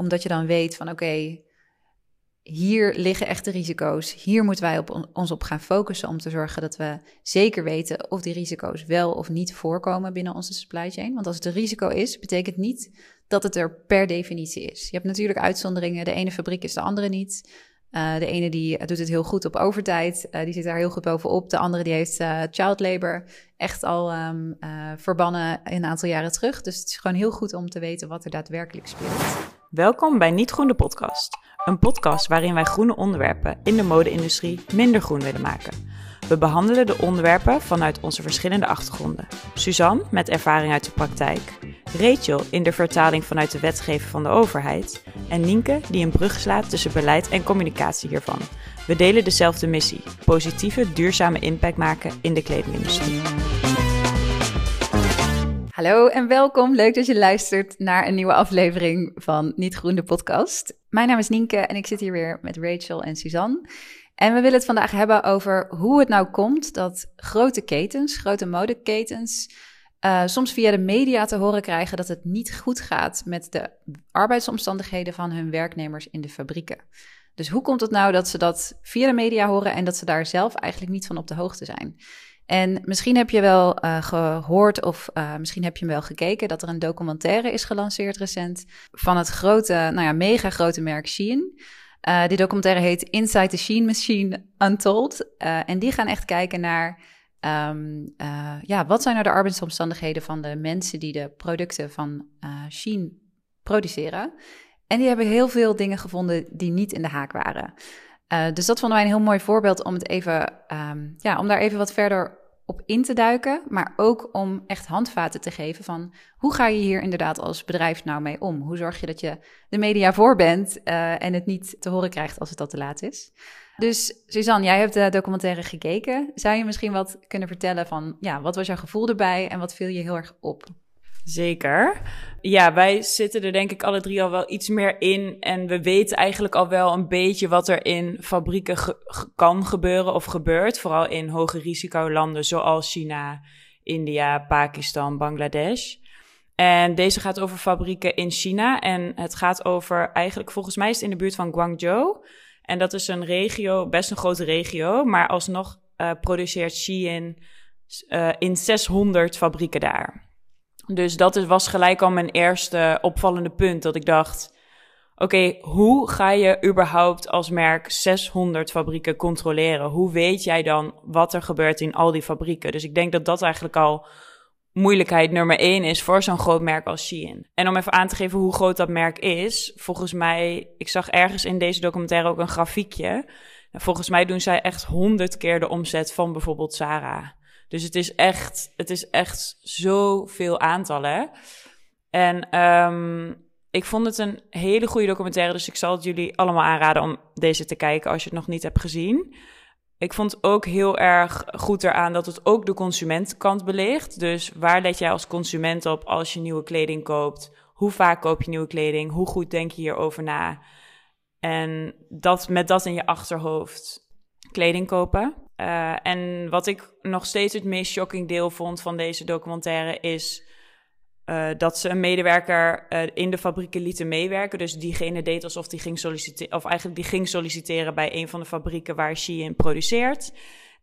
omdat je dan weet van oké, hier liggen echte risico's. Hier moeten wij op ons op gaan focussen om te zorgen dat we zeker weten of die risico's wel of niet voorkomen binnen onze supply chain. Want als het een risico is, betekent niet dat het er per definitie is. Je hebt natuurlijk uitzonderingen. De ene fabriek is de andere niet. Uh, de ene die doet het heel goed op overtijd, uh, die zit daar heel goed bovenop. De andere die heeft child labor echt al um, verbannen een aantal jaren terug. Dus het is gewoon heel goed om te weten wat er daadwerkelijk speelt. Welkom bij Niet Groen de podcast. Een podcast waarin wij groene onderwerpen in de mode-industrie minder groen willen maken. We behandelen de onderwerpen vanuit onze verschillende achtergronden. Suzanne met ervaring uit de praktijk, Rachel in de vertaling vanuit de wetgeving van de overheid en Nienke die een brug slaat tussen beleid en communicatie hiervan. We delen dezelfde missie: positieve, duurzame impact maken in de kledingindustrie. Hallo en welkom. Leuk dat je luistert naar een nieuwe aflevering van Niet Groen de podcast. Mijn naam is Nienke en ik zit hier weer met Rachel en Suzanne. En we willen het vandaag hebben over hoe het nou komt dat grote ketens, grote modeketens, uh, soms via de media te horen krijgen dat het niet goed gaat met de arbeidsomstandigheden van hun werknemers in de fabrieken. Dus hoe komt het nou dat ze dat via de media horen en dat ze daar zelf eigenlijk niet van op de hoogte zijn? En misschien heb je wel uh, gehoord of uh, misschien heb je hem wel gekeken dat er een documentaire is gelanceerd recent van het grote, nou ja, mega grote merk Shein. Uh, die documentaire heet Inside the Shein Machine Untold. en die gaan echt kijken naar um, ja, wat zijn nou de arbeidsomstandigheden van de mensen die de producten van Shein produceren. En die hebben heel veel dingen gevonden die niet in de haak waren. dus dat vonden wij een heel mooi voorbeeld om het even, um, ja, om daar even wat verder op in te duiken, maar ook om echt handvaten te geven van hoe ga je hier inderdaad als bedrijf nou mee om? Hoe zorg je dat je de media voor bent uh, en het niet te horen krijgt als het al te laat is? Dus Suzanne, jij hebt de documentaire gekeken. Zou je misschien wat kunnen vertellen van ja, wat was jouw gevoel erbij en wat viel je heel erg op? Zeker. Ja, wij zitten er denk ik alle drie al wel iets meer in. En we weten eigenlijk al wel een beetje wat er in fabrieken kan gebeuren of gebeurt. Vooral in hoge risicolanden zoals China, India, Pakistan, Bangladesh. En deze gaat over fabrieken in China. En het gaat over eigenlijk, volgens mij is het in de buurt van Guangzhou. En dat is een regio, best een grote regio. Maar alsnog uh, produceert Shein uh, in 600 fabrieken daar. Dus dat was gelijk al mijn eerste opvallende punt. Dat ik dacht: oké, hoe ga je überhaupt als merk 600 fabrieken controleren? Hoe weet jij dan wat er gebeurt in al die fabrieken? Dus ik denk dat dat eigenlijk al moeilijkheid nummer één is voor zo'n groot merk als Shein. En om even aan te geven hoe groot dat merk is, volgens mij, ik zag ergens in deze documentaire ook een grafiekje. Volgens mij doen zij echt honderd keer de omzet van bijvoorbeeld Zara. Dus het is echt, het is echt zoveel aantallen. En um, ik vond het een hele goede documentaire, dus ik zal het jullie allemaal aanraden om deze te kijken als je het nog niet hebt gezien. Ik vond ook heel erg goed eraan dat het ook de consumentenkant belicht. Dus waar let jij als consument op als je nieuwe kleding koopt? Hoe vaak koop je nieuwe kleding? Hoe goed denk je hierover na? En dat, met dat in je achterhoofd kleding kopen. Uh, en wat ik nog steeds het meest shocking deel vond van deze documentaire is uh, dat ze een medewerker uh, in de fabrieken lieten meewerken. Dus diegene deed alsof die ging solliciteren, of eigenlijk die ging solliciteren bij een van de fabrieken waar Shein produceert.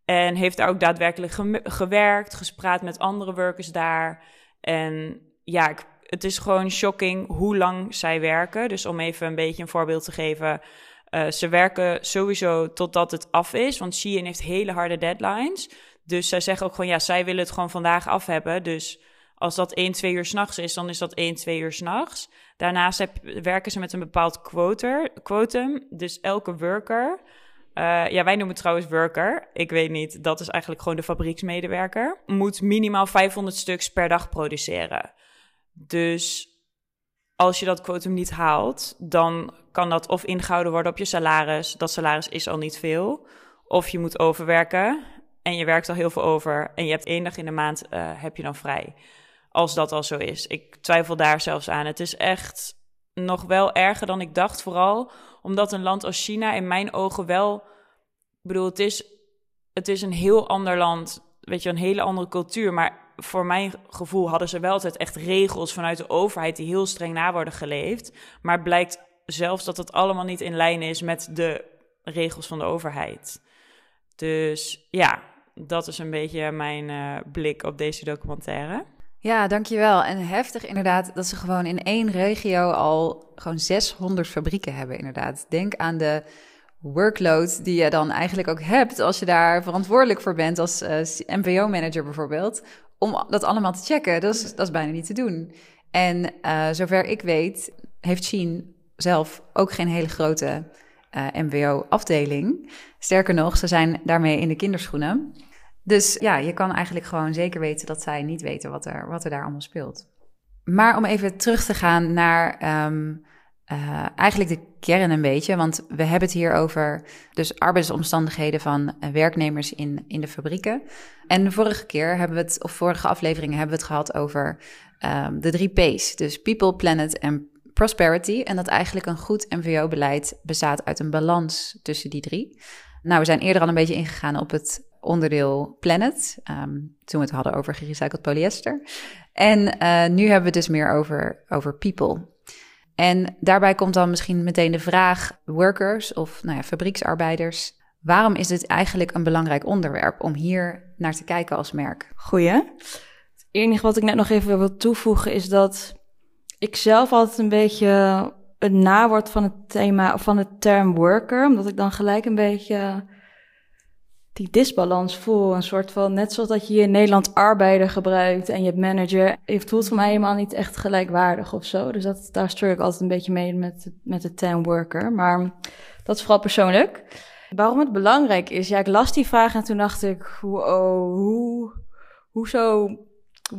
En heeft daar ook daadwerkelijk gewerkt, gespraat met andere workers daar. En ja, ik, het is gewoon shocking hoe lang zij werken. Dus om even een beetje een voorbeeld te geven. Uh, ze werken sowieso totdat het af is, want Shein heeft hele harde deadlines. Dus zij zeggen ook gewoon, ja, zij willen het gewoon vandaag af hebben. Dus als dat 1, 2 uur s'nachts is, dan is dat 1, 2 uur s'nachts. Daarnaast werken ze met een bepaald quoter, quotum. Dus elke worker, uh, ja, wij noemen het trouwens worker. Ik weet niet, dat is eigenlijk gewoon de fabrieksmedewerker. Moet minimaal 500 stuks per dag produceren. Dus als je dat quotum niet haalt, dan kan dat of ingehouden worden op je salaris. Dat salaris is al niet veel. Of je moet overwerken en je werkt al heel veel over en je hebt één dag in de maand uh, heb je dan vrij. Als dat al zo is. Ik twijfel daar zelfs aan. Het is echt nog wel erger dan ik dacht. Vooral omdat een land als China in mijn ogen wel. Ik bedoel, het is, het is een heel ander land. Weet je, een hele andere cultuur. Maar voor mijn gevoel hadden ze wel altijd echt regels vanuit de overheid die heel streng na worden geleefd. Maar blijkt zelfs dat het allemaal niet in lijn is met de regels van de overheid. Dus ja, dat is een beetje mijn uh, blik op deze documentaire. Ja, dankjewel. En heftig inderdaad dat ze gewoon in één regio al gewoon 600 fabrieken hebben inderdaad. Denk aan de workload die je dan eigenlijk ook hebt als je daar verantwoordelijk voor bent als uh, eh, MVO-manager bijvoorbeeld, om dat allemaal te checken. Dat is, dat is bijna niet te doen. En uh, zover ik weet, heeft Sheen zelf ook geen hele grote uh, MVO-afdeling. Sterker nog, ze zijn daarmee in de kinderschoenen. Dus ja, je kan eigenlijk gewoon zeker weten dat zij niet weten wat er, wat er daar allemaal speelt. Maar om even terug te gaan naar um, uh, eigenlijk de kern een beetje, want we hebben het hier over dus arbeidsomstandigheden van werknemers in, in de fabrieken. En vorige keer hebben we het, of vorige afleveringen hebben we het gehad over um, de drie P's. Dus People, Planet en Prosperity. En dat eigenlijk een goed MVO-beleid bestaat uit een balans tussen die drie. Nou, we zijn eerder al een beetje ingegaan op het onderdeel Planet, um, toen we het hadden over gerecycled polyester. En uh, nu hebben we het dus meer over, over people. En daarbij komt dan misschien meteen de vraag, workers of nou ja, fabrieksarbeiders, waarom is dit eigenlijk een belangrijk onderwerp om hier naar te kijken als merk? Goeie. Het enige wat ik net nog even wil toevoegen is dat ik zelf altijd een beetje het nawoord van het thema, van de term worker, omdat ik dan gelijk een beetje die disbalans voel. Een soort van, net zoals dat je in Nederland arbeider gebruikt en je hebt manager. Het voelt voor mij helemaal niet echt gelijkwaardig of zo. Dus dat, daar stuur ik altijd een beetje mee met, met de term worker. Maar dat is vooral persoonlijk. Waarom het belangrijk is? Ja, ik las die vraag en toen dacht ik, oh, hoe, hoezo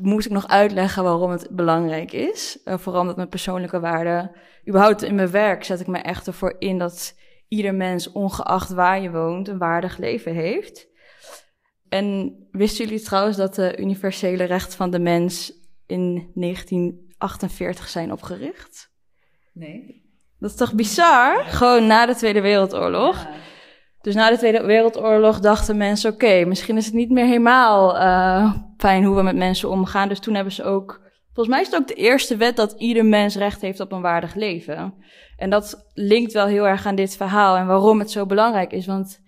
moest ik nog uitleggen waarom het belangrijk is. Vooral met mijn persoonlijke waarden. Überhaupt in mijn werk zet ik me echt ervoor in dat ieder mens, ongeacht waar je woont, een waardig leven heeft. En wisten jullie trouwens dat de universele rechten van de mens in 1948 zijn opgericht? Nee. Dat is toch bizar? Gewoon na de Tweede Wereldoorlog. Dus na de Tweede Wereldoorlog dachten mensen: oké, misschien is het niet meer helemaal uh, fijn hoe we met mensen omgaan. Dus toen hebben ze ook. Volgens mij is het ook de eerste wet dat ieder mens recht heeft op een waardig leven. En dat linkt wel heel erg aan dit verhaal en waarom het zo belangrijk is. Want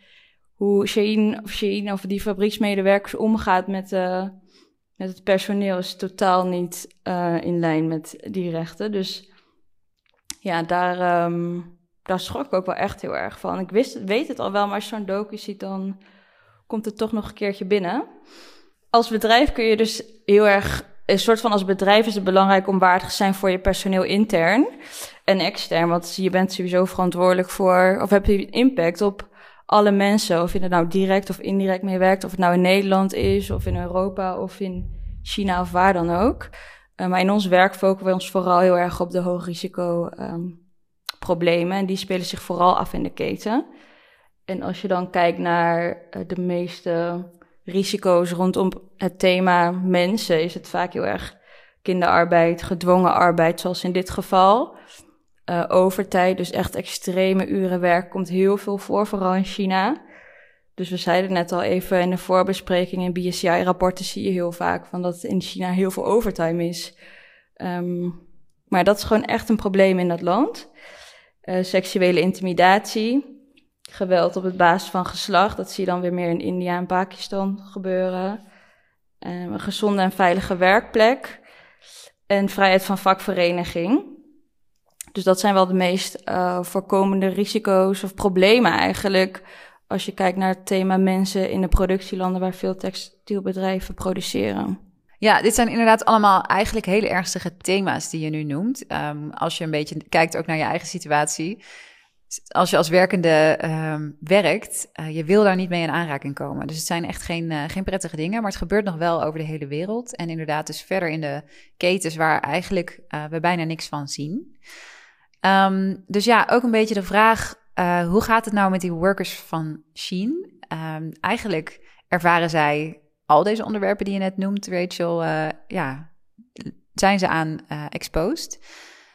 hoe Shein of Shein of die fabrieksmedewerkers omgaat met, uh, met het personeel is totaal niet uh, in lijn met die rechten. Dus ja, daar. Um, daar schrok ik ook wel echt heel erg van. Ik wist, weet het al wel, maar als je zo'n docu ziet, dan komt het toch nog een keertje binnen. Als bedrijf kun je dus heel erg, een soort van als bedrijf is het belangrijk om waardig te zijn voor je personeel intern en extern. Want je bent sowieso verantwoordelijk voor, of heb je impact op alle mensen. Of je er nou direct of indirect mee werkt. Of het nou in Nederland is, of in Europa, of in China, of waar dan ook. Uh, maar in ons werk focussen we ons vooral heel erg op de hoog risico um, problemen. En die spelen zich vooral af in de keten. En als je dan kijkt naar uh, de meeste risico's rondom het thema mensen, is het vaak heel erg kinderarbeid, gedwongen arbeid, zoals in dit geval. Uh, overtijd, dus echt extreme uren werk, komt heel veel voor, vooral in China. Dus we zeiden net al even in de voorbespreking in BSCI-rapporten zie je heel vaak van dat in China heel veel overtime is. Um, maar dat is gewoon echt een probleem in dat land. Uh, seksuele intimidatie, geweld op het basis van geslacht, dat zie je dan weer meer in India en Pakistan gebeuren. Um, een gezonde en veilige werkplek en vrijheid van vakvereniging. Dus dat zijn wel de meest uh, voorkomende risico's of problemen eigenlijk. Als je kijkt naar het thema mensen in de productielanden waar veel textielbedrijven produceren. Ja, dit zijn inderdaad allemaal eigenlijk hele ernstige thema's die je nu noemt. Um, als je een beetje kijkt ook naar je eigen situatie. Als je als werkende um, werkt, uh, je wil daar niet mee in aanraking komen. Dus het zijn echt geen, uh, geen prettige dingen, maar het gebeurt nog wel over de hele wereld. En inderdaad dus verder in de ketens waar eigenlijk uh, we bijna niks van zien. Um, dus ja, ook een beetje de vraag, hoe gaat het nou met die workers van Sheen? eigenlijk ervaren zij al deze onderwerpen die je net noemt, Rachel, ja, zijn ze aan exposed.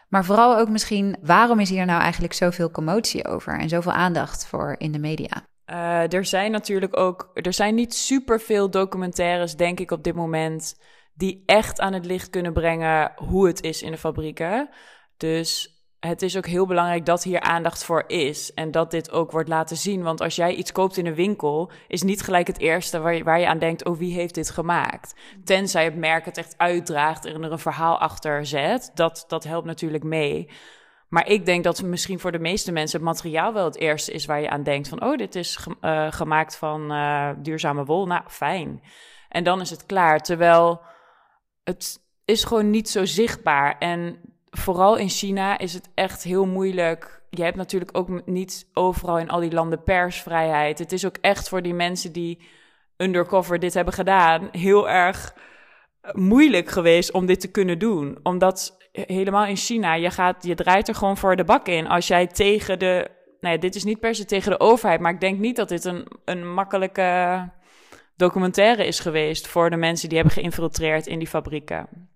Maar vooral ook misschien, waarom is hier nou eigenlijk zoveel commotie over en zoveel aandacht voor in de media? Uh, er zijn natuurlijk ook, er zijn niet superveel documentaires, denk ik, op dit moment, die echt aan het licht kunnen brengen hoe het is in de fabrieken. Dus het is ook heel belangrijk dat hier aandacht voor is en dat dit ook wordt laten zien. Want als jij iets koopt in een winkel, is niet gelijk het eerste waar je, waar je aan denkt: oh, wie heeft dit gemaakt? Tenzij het merk het echt uitdraagt en er een verhaal achter zet. Dat, dat helpt natuurlijk mee. Maar ik denk dat misschien voor de meeste mensen het materiaal wel het eerste is waar je aan denkt: van oh, dit is uh, gemaakt van uh, duurzame wol. Nou, fijn. En dan is het klaar. Terwijl het is gewoon niet zo zichtbaar. En vooral in China is het echt heel moeilijk. Je hebt natuurlijk ook niet overal in al die landen persvrijheid. Het is ook echt voor die mensen die undercover dit hebben gedaan heel erg moeilijk geweest om dit te kunnen doen. Omdat helemaal in China, je, gaat, je draait er gewoon voor de bak in. Als jij tegen de. Nee, dit is niet per se tegen de overheid, maar ik denk niet dat dit een, een makkelijke documentaire is geweest voor de mensen die hebben geïnfiltreerd in die fabrieken.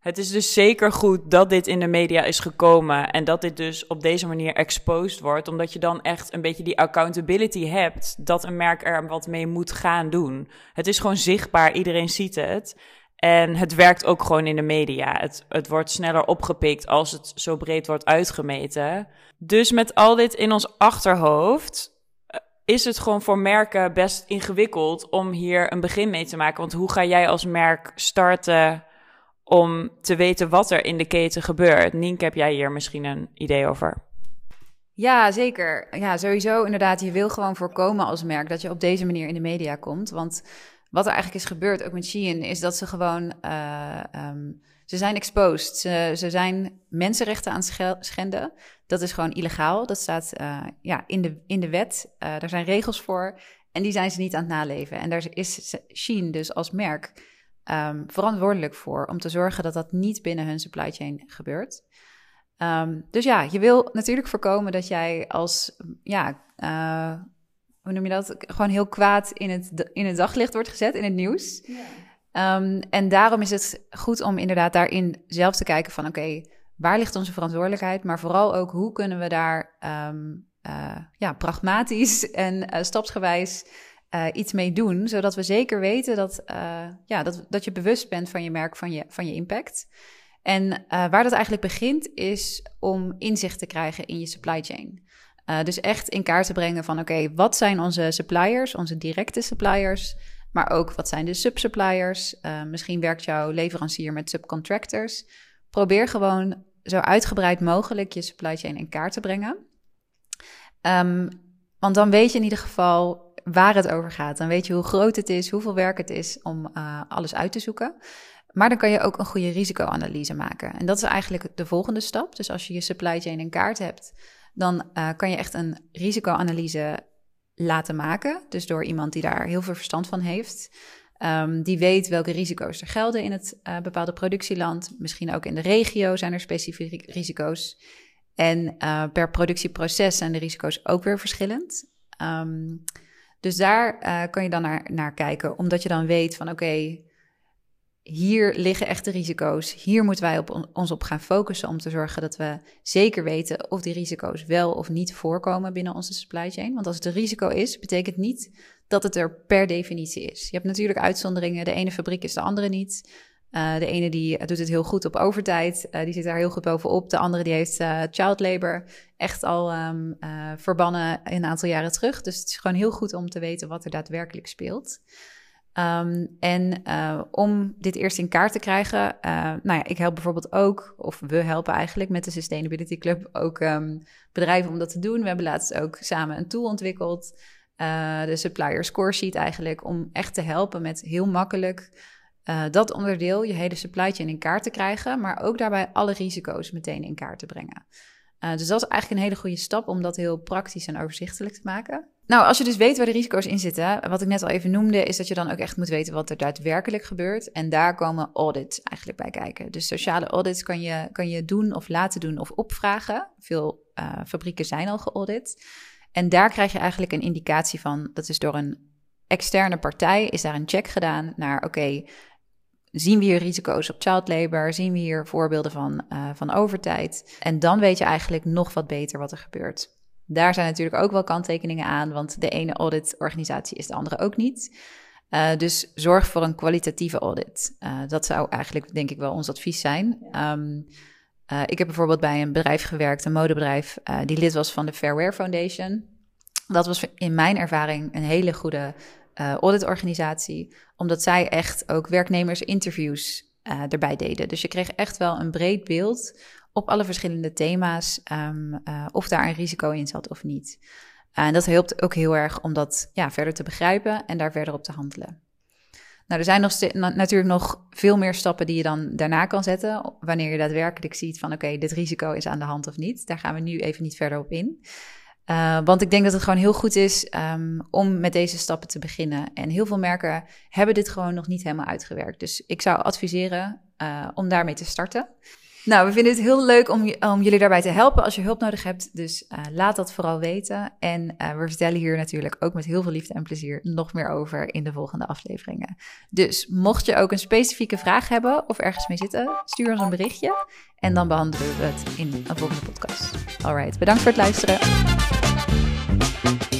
Het is dus zeker goed dat dit in de media is gekomen en dat dit dus op deze manier exposed wordt, omdat je dan echt een beetje die accountability hebt dat een merk er wat mee moet gaan doen. Het is gewoon zichtbaar, iedereen ziet het. En het werkt ook gewoon in de media. Het, het wordt sneller opgepikt als het zo breed wordt uitgemeten. Dus met al dit in ons achterhoofd eh, is het gewoon voor merken best ingewikkeld om hier een begin mee te maken. Want hoe ga jij als merk starten om te weten wat er in de keten gebeurt. Nienke, heb jij hier misschien een idee over? Ja, zeker. Ja, sowieso inderdaad. Je wil gewoon voorkomen als merk dat je op deze manier in de media komt. Want wat er eigenlijk is gebeurd, ook met Shein, is dat ze gewoon... Uh, ze zijn exposed. Ze, ze zijn mensenrechten aan schenden. Dat is gewoon illegaal. Dat staat uh, ja, in, de, in de wet. Uh, daar zijn regels voor. En die zijn ze niet aan het naleven. En daar is Shein dus als merk um, verantwoordelijk voor om te zorgen dat dat niet binnen hun supply chain gebeurt. Um, dus ja, je wil natuurlijk voorkomen dat jij als, ja, uh, hoe noem je dat? Gewoon heel kwaad in het, in het daglicht wordt gezet, in het nieuws. Ja. Um, en daarom is het goed om inderdaad daarin zelf te kijken van oké, waar ligt onze verantwoordelijkheid? Maar vooral ook hoe kunnen we daar um, uh, ja, pragmatisch en uh, stapsgewijs uh, iets mee doen, zodat we zeker weten dat, uh, ja, dat, dat je bewust bent van je merk, van je, van je impact. En uh, waar dat eigenlijk begint, is om inzicht te krijgen in je supply chain. dus echt in kaart te brengen van oké, wat zijn onze suppliers, onze directe suppliers, maar ook wat zijn de subsuppliers. misschien werkt jouw leverancier met subcontractors. Probeer gewoon zo uitgebreid mogelijk je supply chain in kaart te brengen. Um, want dan weet je in ieder geval waar het over gaat. Dan weet je hoe groot het is, hoeveel werk het is om uh, alles uit te zoeken. Maar dan kan je ook een goede risicoanalyse maken. En dat is eigenlijk de volgende stap. Dus als je je supply chain in kaart hebt, dan uh, kan je echt een risicoanalyse laten maken. Dus door iemand die daar heel veel verstand van heeft. Um, die weet welke risico's er gelden in het uh, bepaalde productieland. Misschien ook in de regio zijn er specifieke risico's. En per productieproces zijn de risico's ook weer verschillend. Um, dus daar uh, kan je dan naar, naar kijken, omdat je dan weet van oké, hier liggen echte risico's. Hier moeten wij op ons op gaan focussen om te zorgen dat we zeker weten of die risico's wel of niet voorkomen binnen onze supply chain. Want als het een risico is, betekent niet dat het er per definitie is. Je hebt natuurlijk uitzonderingen. De ene fabriek is de andere niet. Uh, de ene die doet het heel goed op overtijd, uh, die zit daar heel goed bovenop. De andere die heeft child labor echt al um, verbannen een aantal jaren terug. Dus het is gewoon heel goed om te weten wat er daadwerkelijk speelt. Um, en om dit eerst in kaart te krijgen, nou ja, ik help bijvoorbeeld ook, of we helpen eigenlijk met de Sustainability Club ook um, bedrijven om dat te doen. We hebben laatst ook samen een tool ontwikkeld, de Supplier Score Sheet eigenlijk, om echt te helpen met heel makkelijk uh, dat onderdeel, je hele supply chain in kaart te krijgen, maar ook daarbij alle risico's meteen in kaart te brengen. Uh, dus dat is eigenlijk een hele goede stap om dat heel praktisch en overzichtelijk te maken. Nou, als je dus weet waar de risico's in zitten, wat ik net al even noemde, is dat je dan ook echt moet weten wat er daadwerkelijk gebeurt. En daar komen audits eigenlijk bij kijken. Dus sociale audits kan je, kan je doen of laten doen of opvragen. Veel uh, fabrieken zijn al geaudit. En daar krijg je eigenlijk een indicatie van, dat is door een externe partij, is daar een check gedaan naar, oké, Zien we hier risico's op child labor? Zien we hier voorbeelden van, uh, van overtijd? En dan weet je eigenlijk nog wat beter wat er gebeurt. Daar zijn natuurlijk ook wel kanttekeningen aan, want de ene auditorganisatie is de andere ook niet. Uh, dus zorg voor een kwalitatieve audit. Uh, dat zou eigenlijk, denk ik, wel ons advies zijn. Uh, ik heb bijvoorbeeld bij een bedrijf gewerkt, een modebedrijf, die lid was van de Fairwear Foundation. Dat was in mijn ervaring een hele goede uh, auditorganisatie, omdat zij echt ook werknemersinterviews erbij deden. Dus je kreeg echt wel een breed beeld op alle verschillende thema's, um, of daar een risico in zat of niet. En dat helpt ook heel erg om dat ja, verder te begrijpen en daar verder op te handelen. Nou, er zijn nog natuurlijk nog veel meer stappen die je dan daarna kan zetten. Wanneer je daadwerkelijk ziet van oké, dit risico is aan de hand of niet. Daar gaan we nu even niet verder op in. Uh, want ik denk dat het gewoon heel goed is um, om met deze stappen te beginnen. En heel veel merken hebben dit gewoon nog niet helemaal uitgewerkt. Dus ik zou adviseren uh, om daarmee te starten. Nou, we vinden het heel leuk om, om jullie daarbij te helpen als je hulp nodig hebt. Dus uh, laat dat vooral weten. En we vertellen hier natuurlijk ook met heel veel liefde en plezier nog meer over in de volgende afleveringen. Dus mocht je ook een specifieke vraag hebben of ergens mee zitten, stuur ons een berichtje. En dan behandelen we het in een volgende podcast. Alright, bedankt voor het luisteren. Thank you.